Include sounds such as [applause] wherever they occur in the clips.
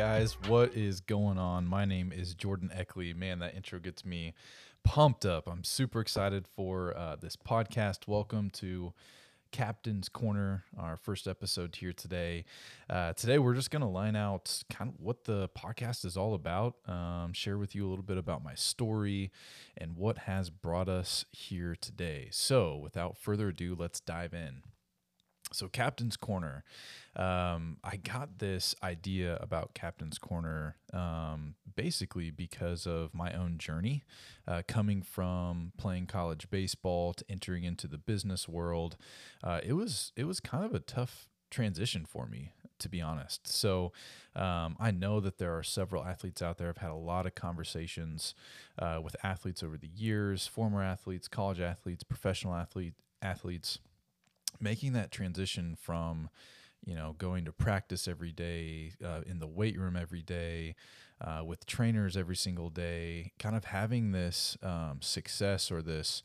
Guys, what is going on? My name is Jordan Eckley. Man, that intro gets me pumped up. I'm super excited for uh, this podcast. Welcome to Captain's Corner, our first episode here today. Uh, today, we're just going to line out kind of what the podcast is all about, um, share with you a little bit about my story and what has brought us here today. So, without further ado, let's dive in. So, Captain's Corner. Um, I got this idea about Captain's Corner um, basically because of my own journey, uh, coming from playing college baseball to entering into the business world. Uh, it was it was kind of a tough transition for me, to be honest. So um, I know that there are several athletes out there. I've had a lot of conversations uh, with athletes over the years, former athletes, college athletes, professional athlete athletes making that transition from you know going to practice every day uh, in the weight room every day uh, with trainers every single day kind of having this um, success or this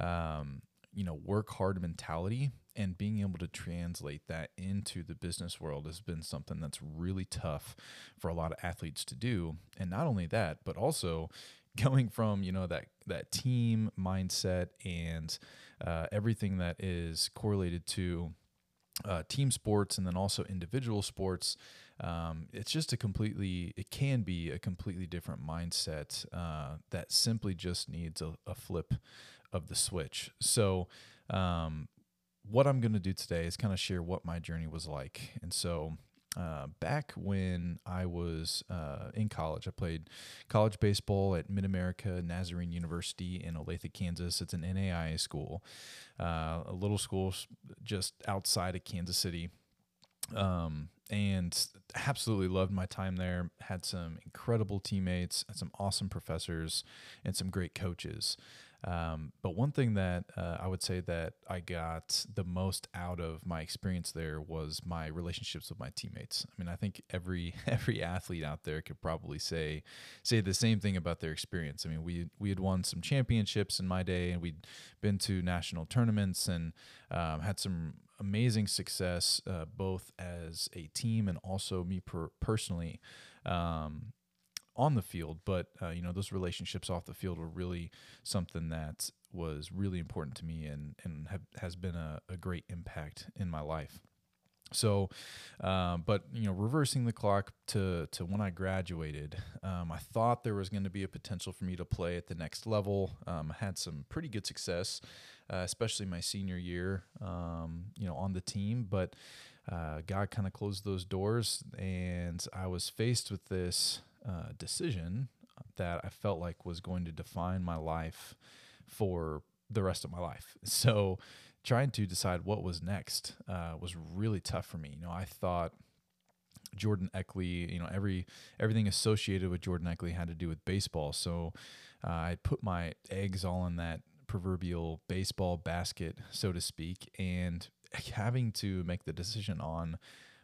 um, you know work hard mentality and being able to translate that into the business world has been something that's really tough for a lot of athletes to do. And not only that but also going from you know that that team mindset and uh, everything that is correlated to uh, team sports and then also individual sports. Um, it's just a completely, it can be a completely different mindset uh, that simply just needs a, a, flip of the switch. So, um, what I'm going to do today is kind of share what my journey was like. And so, uh, back when I was uh, in college, I played college baseball at Mid America Nazarene University in Olathe, Kansas. It's an NAIA school, uh, a little school just outside of Kansas City. Um, and absolutely loved my time there. Had some incredible teammates, had some awesome professors, and some great coaches. Um, but one thing that uh, I would say that I got the most out of my experience there was my relationships with my teammates. I mean, I think every [laughs] every athlete out there could probably say say the same thing about their experience. I mean, we we had won some championships in my day, and we'd been to national tournaments and um, had some amazing success, uh, both as a team and also me per- personally. Um, on the field, but uh, you know those relationships off the field were really something that was really important to me and and have, has been a, a great impact in my life. So, uh, but you know, reversing the clock to to when I graduated, um, I thought there was going to be a potential for me to play at the next level. Um, I had some pretty good success, uh, especially my senior year, um, you know, on the team. But uh, God kind of closed those doors, and I was faced with this uh, decision that I felt like was going to define my life for the rest of my life. [laughs] So trying to decide what was next uh, was really tough for me. You know, I thought Jordan Eckley, you know, every everything associated with Jordan Eckley had to do with baseball. So uh, I put my eggs all in that proverbial baseball basket, so to speak, and [laughs] having to make the decision on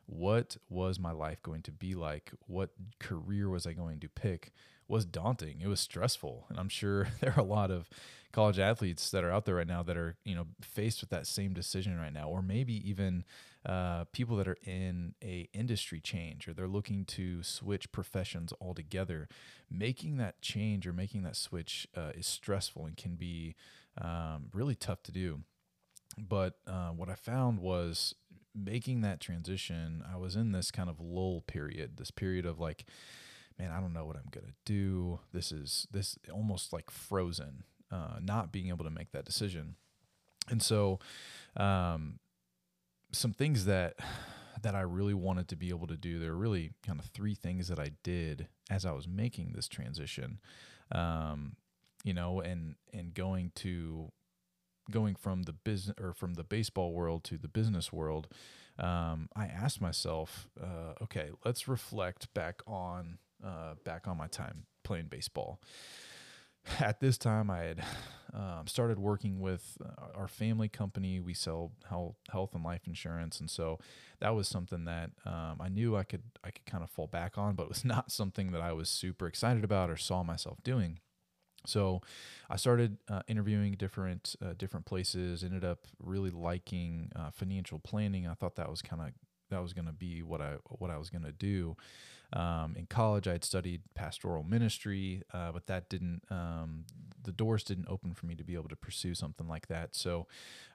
what was my life going to be like? What career was I going to pick? Was daunting. It was stressful, and I'm sure [laughs] there are a lot of college athletes that are out there right now that are you know faced with that same decision right now, or maybe even uh, people that are in a industry change or they're looking to switch professions altogether. Making that change or making that switch uh, is stressful and can be um, really tough to do. But uh, what I found was making that transition, I was in this kind of lull period, this period of like, man, I don't know what I'm gonna do. This is this almost like frozen, uh, not being able to make that decision. And so, um, some things that that I really wanted to be able to do. There are really kind of three things that I did as I was making this transition. Um, you know, and and going to going from the business or from the baseball world to the business world, um, I asked myself, uh, okay, let's reflect back on uh, back on my time playing baseball. [sighs] At this time, I had um, started working with uh, our family company. We sell health, health and life insurance, and so that was something that um, I knew I could I could kind of fall back on, but it was [laughs] not something that I was super excited about or saw myself doing. So I started uh, interviewing different uh, different places. Ended up really liking uh, financial planning. I thought that was kind of that was going to be what I what I was going to do. Um, in college, I had studied pastoral ministry, uh, but that didn't, um, the doors didn't open for me to be able to pursue something like that. So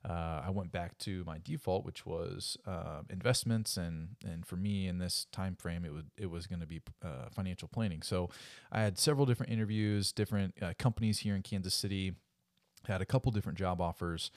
uh, I went back to my default, which was uh, investments, and and for me in this time frame, it would it was going to be uh, financial planning. So I had several different interviews, different uh, companies here in Kansas City, had a couple different job offers.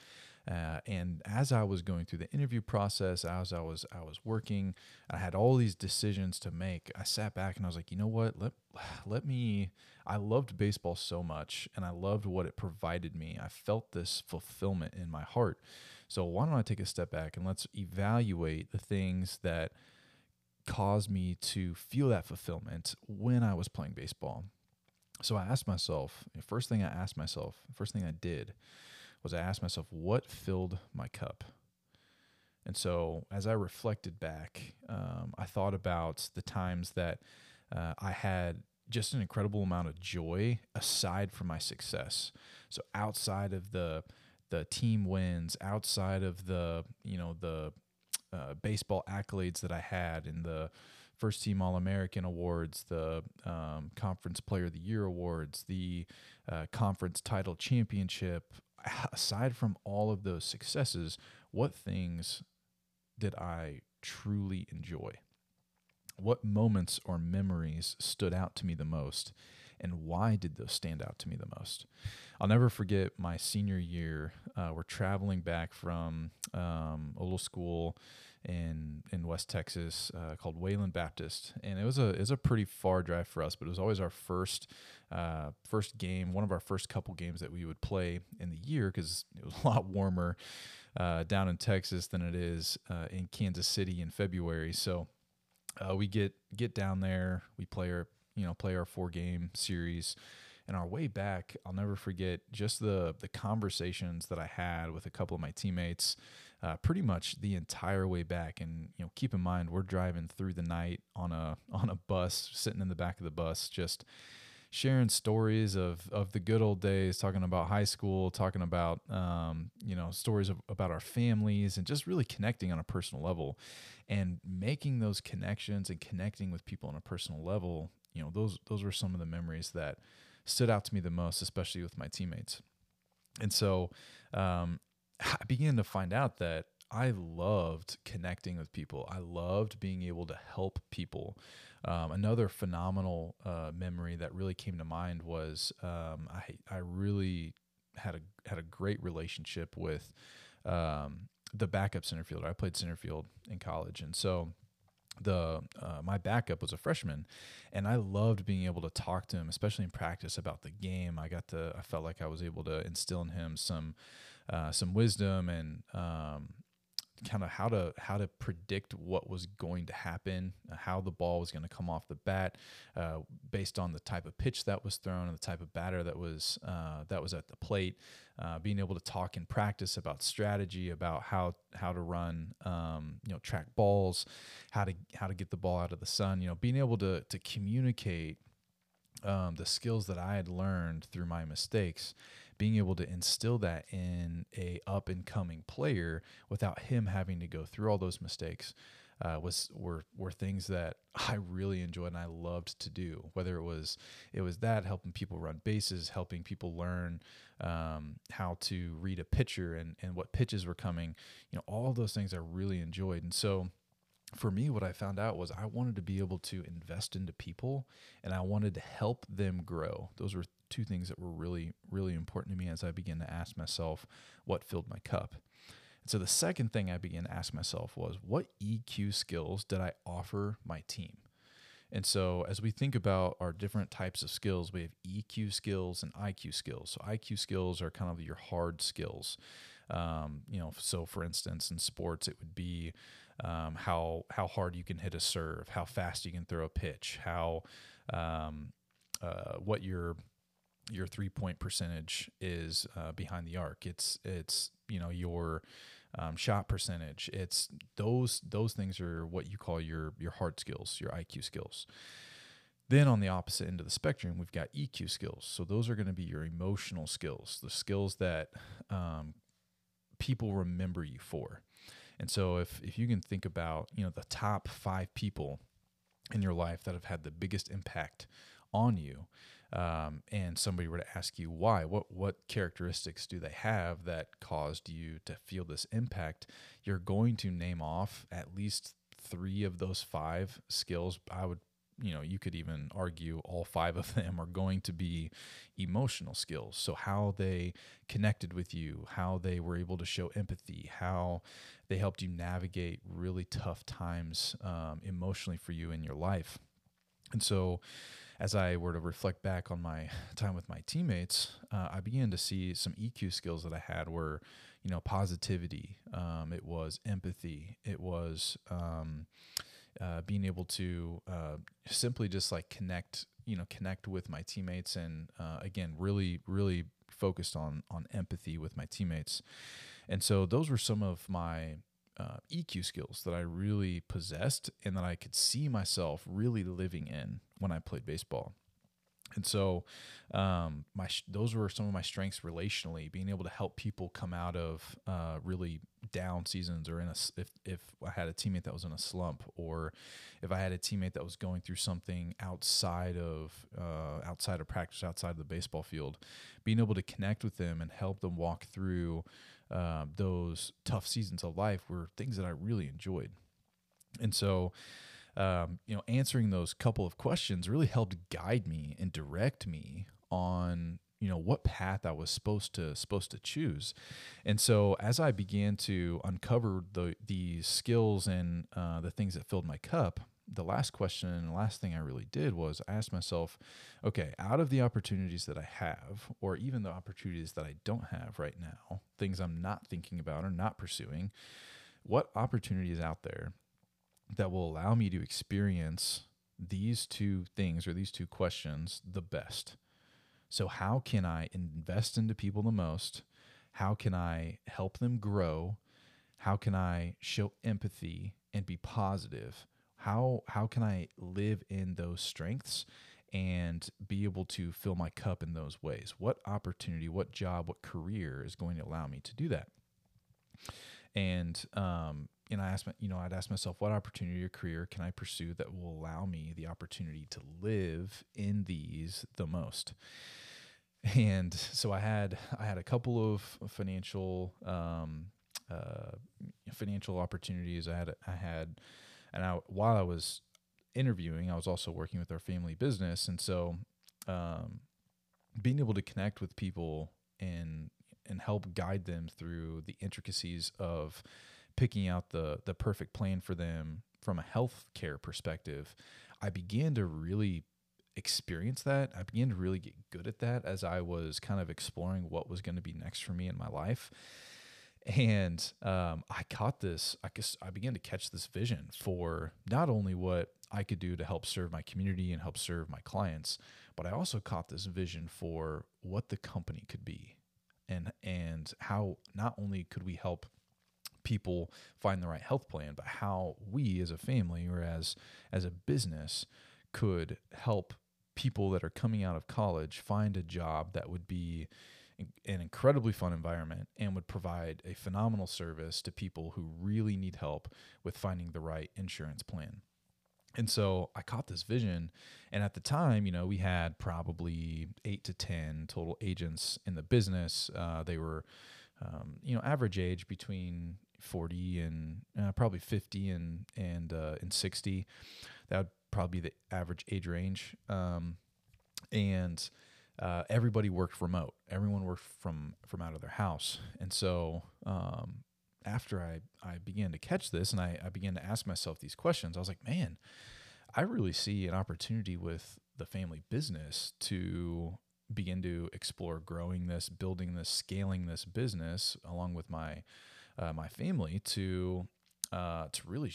Uh, and as I was going through the interview process, as I was I was working, I had all these decisions to make. I sat back and I was like, you know what? Let [sighs] let me. I loved baseball so much, and I loved what it provided me. I felt this fulfillment in my heart. So why don't I take a step back and let's evaluate the things that caused me to feel that fulfillment when I was playing baseball. So I asked myself, first thing I asked myself, first thing I did was I asked myself, what filled my cup? And so as I reflected back, um, I thought about the times that uh, I had just an incredible amount of joy aside from my success. So outside of the the team wins, outside of the you know the uh, baseball accolades that I had in the first team All American awards, the um, conference player of the year awards, the uh, conference title championship, [laughs] aside from all of those successes, what things did I truly enjoy? What moments or memories stood out to me the most? And why did those stand out to me the most? I'll never forget my senior year. Uh, we're traveling back from um, a little school in in West Texas uh, called Wayland Baptist, and it was a it was a pretty far drive for us, but it was always our first uh, first game, one of our first couple games that we would play in the year because it was [laughs] a lot warmer uh, down in Texas than it is uh, in Kansas City in February. So uh, we get get down there, we play our you know play our four game series. And our way back, I'll never forget just the the conversations that I had with a couple of my teammates uh, pretty much the entire way back. And you know, keep in mind we're driving through the night on a [laughs] on a bus, sitting in the back of the bus, just sharing stories of of the good old days, talking about high school, talking about um, you know stories of, about our families, and just really connecting on a personal level, and making those connections and connecting with people on a personal level. You know, those those were some of the memories that stood out to me the most, especially with my teammates. And so, um, I began to find out that I loved connecting with people. I loved being able to help people. Um, another phenomenal uh, memory that really came to mind was um, I I really had a had a great relationship with um, the backup center fielder. I played center field in college, and so the uh, my backup was a freshman, and I loved being able to talk to him, especially in practice about the game. I got to I felt like I was able to instill in him some uh, some wisdom and um, kind of how to how to predict what was going to happen, uh, how the ball was going to come off the bat, uh, based on the type of pitch that was thrown and the type of batter that was uh, that was at the plate. Uh, being able to talk in practice about strategy, about how how to run, um, you know, track balls, how to how to get the ball out of the sun. You know, being able to to communicate um, the skills that I had learned through my mistakes being able to instill that in a up and coming player without him having to go through all those mistakes uh, was were were things that [laughs] I really enjoyed and I loved to do. Whether it was it was that helping people run bases, helping people learn um, how to read a pitcher and and what pitches were coming. You know, all those things I really enjoyed, and so for me, what I found out was I wanted to be able to invest into people and I wanted to help them grow. Those were two things that were really, really important to me as I began to ask myself what filled my cup. And so the second thing I began to ask myself was what EQ skills did I offer my team? And so, as we think about our different types of skills, we have EQ skills and IQ skills. So, IQ skills are kind of your hard skills. Um, you know, so for instance, in sports, it would be um, how how hard you can hit a serve, how fast you can throw a pitch, how um, uh, what your your three point percentage is uh, behind the arc. It's it's you know your um, shot percentage. It's those those things are what you call your your hard skills, your IQ skills. Then on the opposite end of the spectrum, we've got EQ skills. So those are going to be your emotional skills, the skills that um, people remember you for. And so if if you can think about you know the top five people in your life that have had the biggest impact on you um, and somebody were to ask you why what what characteristics do they have that caused you to feel this impact you're going to name off at least three of those five skills. I would you know you could even argue all five of [laughs] them are going to be emotional skills. So how they connected with you how they were able to show empathy how they helped you navigate really tough times um, emotionally for you in your life. And so as I were to reflect back on my [sighs] time with my teammates, uh, I began to see some EQ skills that I had were, you know, positivity. Um, it was empathy. It was um, uh, being able to uh, simply just like connect, you know, connect with my teammates, and uh, again, really, really focused on on empathy with my teammates. And so those were some of my uh, EQ skills that I really possessed and that I could see myself really living in when I played baseball. And so, um, my those were some of my strengths relationally, being able to help people come out of uh, really down seasons, or in a if if I had a teammate that was in a slump, or if I had a teammate that was going through something outside of uh, outside of practice, outside of the baseball field, being able to connect with them and help them walk through uh, those tough seasons of life were things that I really enjoyed. And so, um, you know, answering those couple of questions really helped guide me and direct me on you know what path I was supposed to supposed to choose, and so as I began to uncover the the skills and uh, the things that filled my cup, the last question and the last thing I really did was I asked myself, okay, out of the opportunities that I have, or even the opportunities that I don't have right now, things I'm not thinking about or not pursuing, what opportunities out there that will allow me to experience these two things or these two questions the best? So, how can I invest into people the most? How can I help them grow? How can I show empathy and be positive? how how can I live in those strengths and be able to fill my cup in those ways? What opportunity, what job, what career is going to allow me to do that? And um, and I asked, you know, I'd ask myself, what opportunity or career can I pursue that will allow me the opportunity to live in these the most? And so I had I had a couple of financial um, uh, financial opportunities. I had I had and I, while I was interviewing, I was also working with our family business, and so um, being able to connect with people and and help guide them through the intricacies of picking out the the perfect plan for them from a health care perspective, I began to really experience that. I began to really get good at that as I was kind of exploring what was going to be next for me in my life and um, I caught this. I guess I began to catch this vision for not only what I could do to help serve my community and help serve my clients, but I also caught this vision for what the company could be, and and how not only could we help people find the right health plan, but how we as a family or as as a business could help people that are coming out of college find a job that would be an incredibly fun environment and would provide a phenomenal service to people who really need help with finding the right insurance plan. And so I caught this vision. And at the time, you know, we had probably eight to 10 total agents in the business. Uh, they were, um, you know, average age between 40 and uh, probably 50 and, and, uh, and 60. That would probably be the average age range. Um, and, uh, everybody worked remote. Everyone worked from from out of their house, and so um, after I I began to catch this and I, I began to ask myself these questions, I was like, man, I really see an opportunity with the family business to begin to explore growing this, building this, scaling this business along with my uh, my family to uh, to really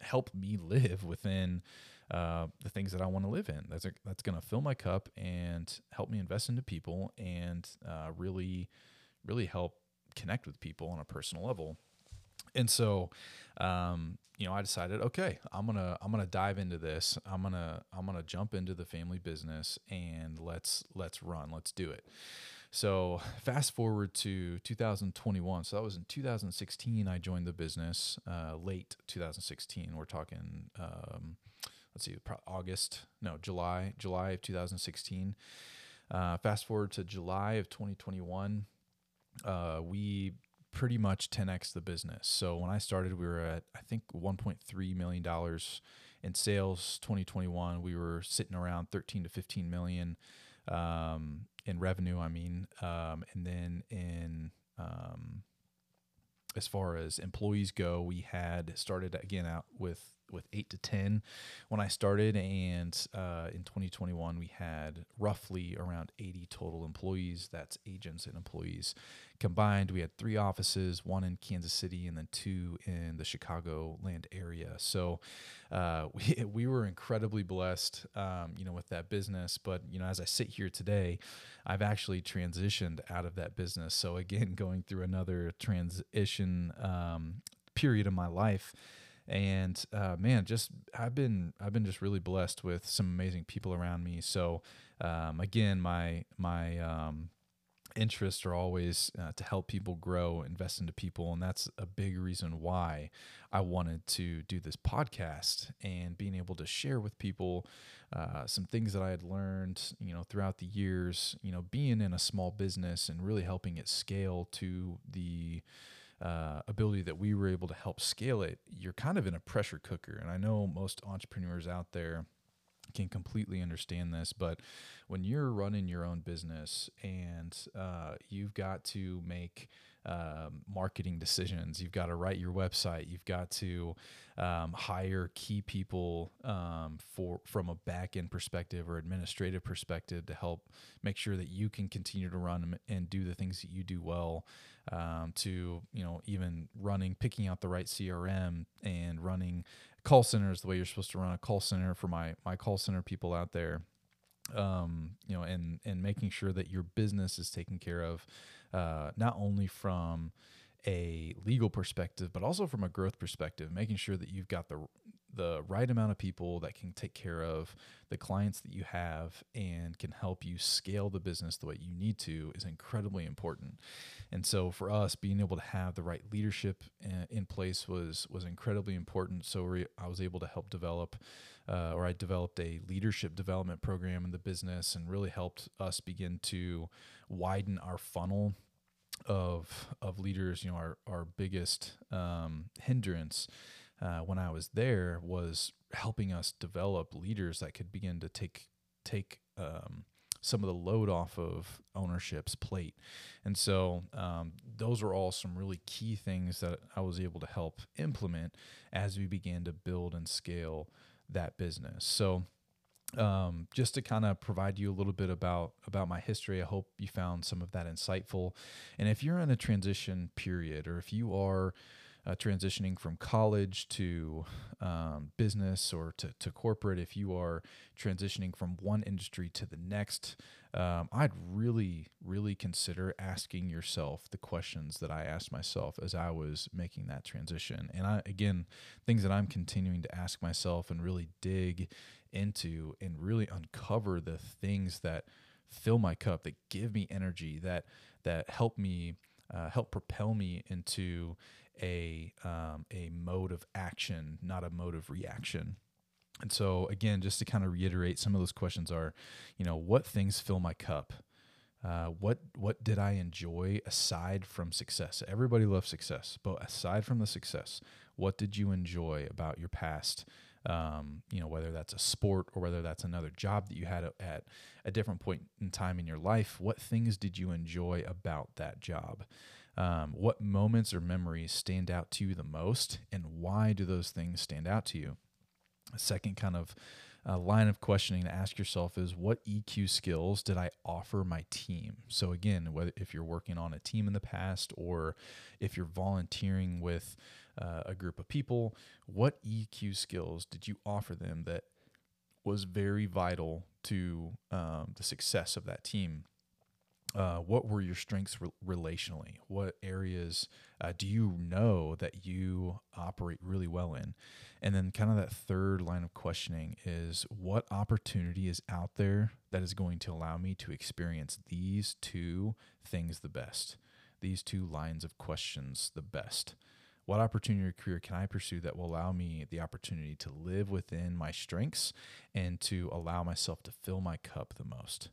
help me live within uh, the things that I want to live in. That's a, that's going to fill my cup and help me invest into people and uh, really, really help connect with people on a personal level. And so, um, you know, I decided, okay, I'm gonna I'm gonna dive into this. I'm gonna I'm gonna jump into the family business and let's let's run. Let's do it. So fast forward to 2021. So that was in 2016. I joined the business. Uh, late 2016. We're talking. Um, let's see, August. No, July. July of 2016. Uh, fast forward to July of 2021. Uh, we pretty much 10x the business. So when I started, we were at I think 1.3 million dollars in sales. 2021, we were sitting around 13 to 15 million um, in revenue. I mean, um, and then in um, as far as employees go, we had started again out with with eight to 10 when I started. And uh, in 2021, we had roughly around 80 total employees. That's agents and employees combined. We had three offices, one in Kansas City and then two in the Chicago land area. So uh, [laughs] we, we were incredibly blessed, um, you know, with that business. But, you know, as I sit here today, I've actually transitioned out of that business. So again, [laughs] going through another transition um, period of my life and uh, man, just I've been I've been just really blessed with some amazing people around me. So um, again, my my um, interests are always uh, to help people grow, invest into people, and that's a big reason why I wanted to do this podcast and being able to share with people uh, some things that I had learned, you know, throughout the years. You know, being in a small business and really helping it scale to the uh, ability that we were able to help scale it, you're kind of in a pressure cooker. And I know most entrepreneurs out there can completely understand this, but when you're running your own business and uh, you've got to make um, marketing decisions. You've got to write your website. You've got to um, hire key people um, for from a back end perspective or administrative perspective to help make sure that you can continue to run and do the things that you do well. Um, to you know, even running, picking out the right CRM and running call centers the way you're supposed to run a call center for my my call center people out there. Um, you know, and and making sure that your business is taken care of, uh, not only from a legal perspective, but also from a growth perspective, making sure that you've got the the right amount of people that can take care of the clients that you have and can help you scale the business the way you need to is incredibly important. And so for us, being able to have the right leadership in place was was incredibly important. So I was able to help develop uh, or I developed a leadership development program in the business and really helped us begin to widen our funnel of of leaders. You know, our our biggest um, hindrance uh, when I was there was helping us develop leaders that could begin to take take um, some of the load off of ownership's plate. And so um, those are all some really key things that I was able to help implement as we began to build and scale that business. So um, just to kind of provide you a little bit about about my history, I hope you found some of that insightful. And if you're in a transition period, or if you are uh, transitioning from college to um, business or to, to corporate, if you are transitioning from one industry to the next, um, I'd really, really consider asking yourself the questions that I asked myself as I was making that transition. And I, again, things that I'm continuing to ask myself and really dig into and really uncover the things that fill my cup, that give me energy, that that help me uh, help propel me into a um, a mode of action, not a mode of reaction. And so again, just to kind of reiterate, some of those questions are, you know, what things fill my cup? Uh, what what did I enjoy aside from success? Everybody loves success, but aside from the success, what did you enjoy about your past? Um, you know, whether that's a sport or whether that's another job that you had at a different point in time in your life. What things did you enjoy about that job? Um, what moments or memories stand out to you the most, and why do those things stand out to you? A second kind of uh, line of questioning to ask yourself is what EQ skills did I offer my team? So again, whether if you're working on a team in the past or if you're volunteering with uh, a group of people, what EQ skills did you offer them that was very vital to um, the success of that team? Uh, what were your strengths re- relationally? What areas uh, do you know that you operate really well in? And then, kind of that third line of questioning is what opportunity is out there that is going to allow me to experience these two things the best? These two lines of questions the best what opportunity or career can I pursue that will allow me the opportunity to live within my strengths and to allow myself to fill my cup the most?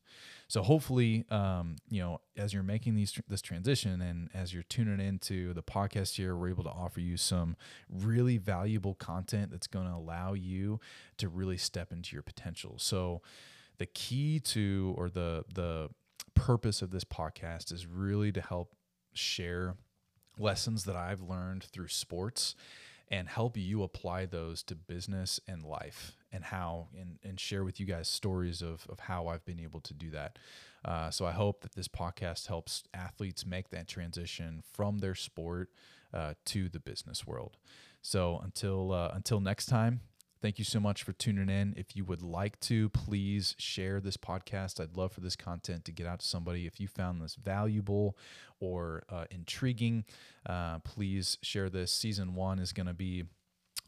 So hopefully, um, you know, as you're making these this transition and as you're tuning into the podcast here, we're able to offer you some really valuable content that's going to allow you to really step into your potential. So the key to or the the purpose of this podcast is really to help share lessons that I've learned through sports and help you apply those to business and life and how and, and share with you guys stories of, of how I've been able to do that. Uh, so I hope that this podcast helps athletes make that transition from their sport uh, to the business world. So until uh, until next time, Thank you so much for tuning in. If you would like to, please share this podcast. I'd love for this content to get out to somebody. If you found this valuable or uh, intriguing, uh, please share this. Season one is going to be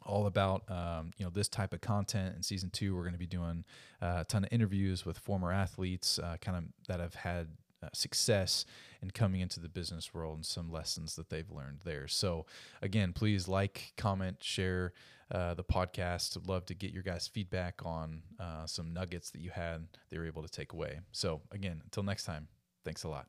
all about um, you know this type of content. In season two, we're going to be doing uh, a ton of interviews with former athletes, uh, kind of that have had uh, success in coming into the business world and some lessons that they've learned there. So, again, please like, comment, share uh, the podcast. I'd love to get your guys' feedback on uh, some nuggets that you had they were able to take away. So, again, until next time, thanks a lot.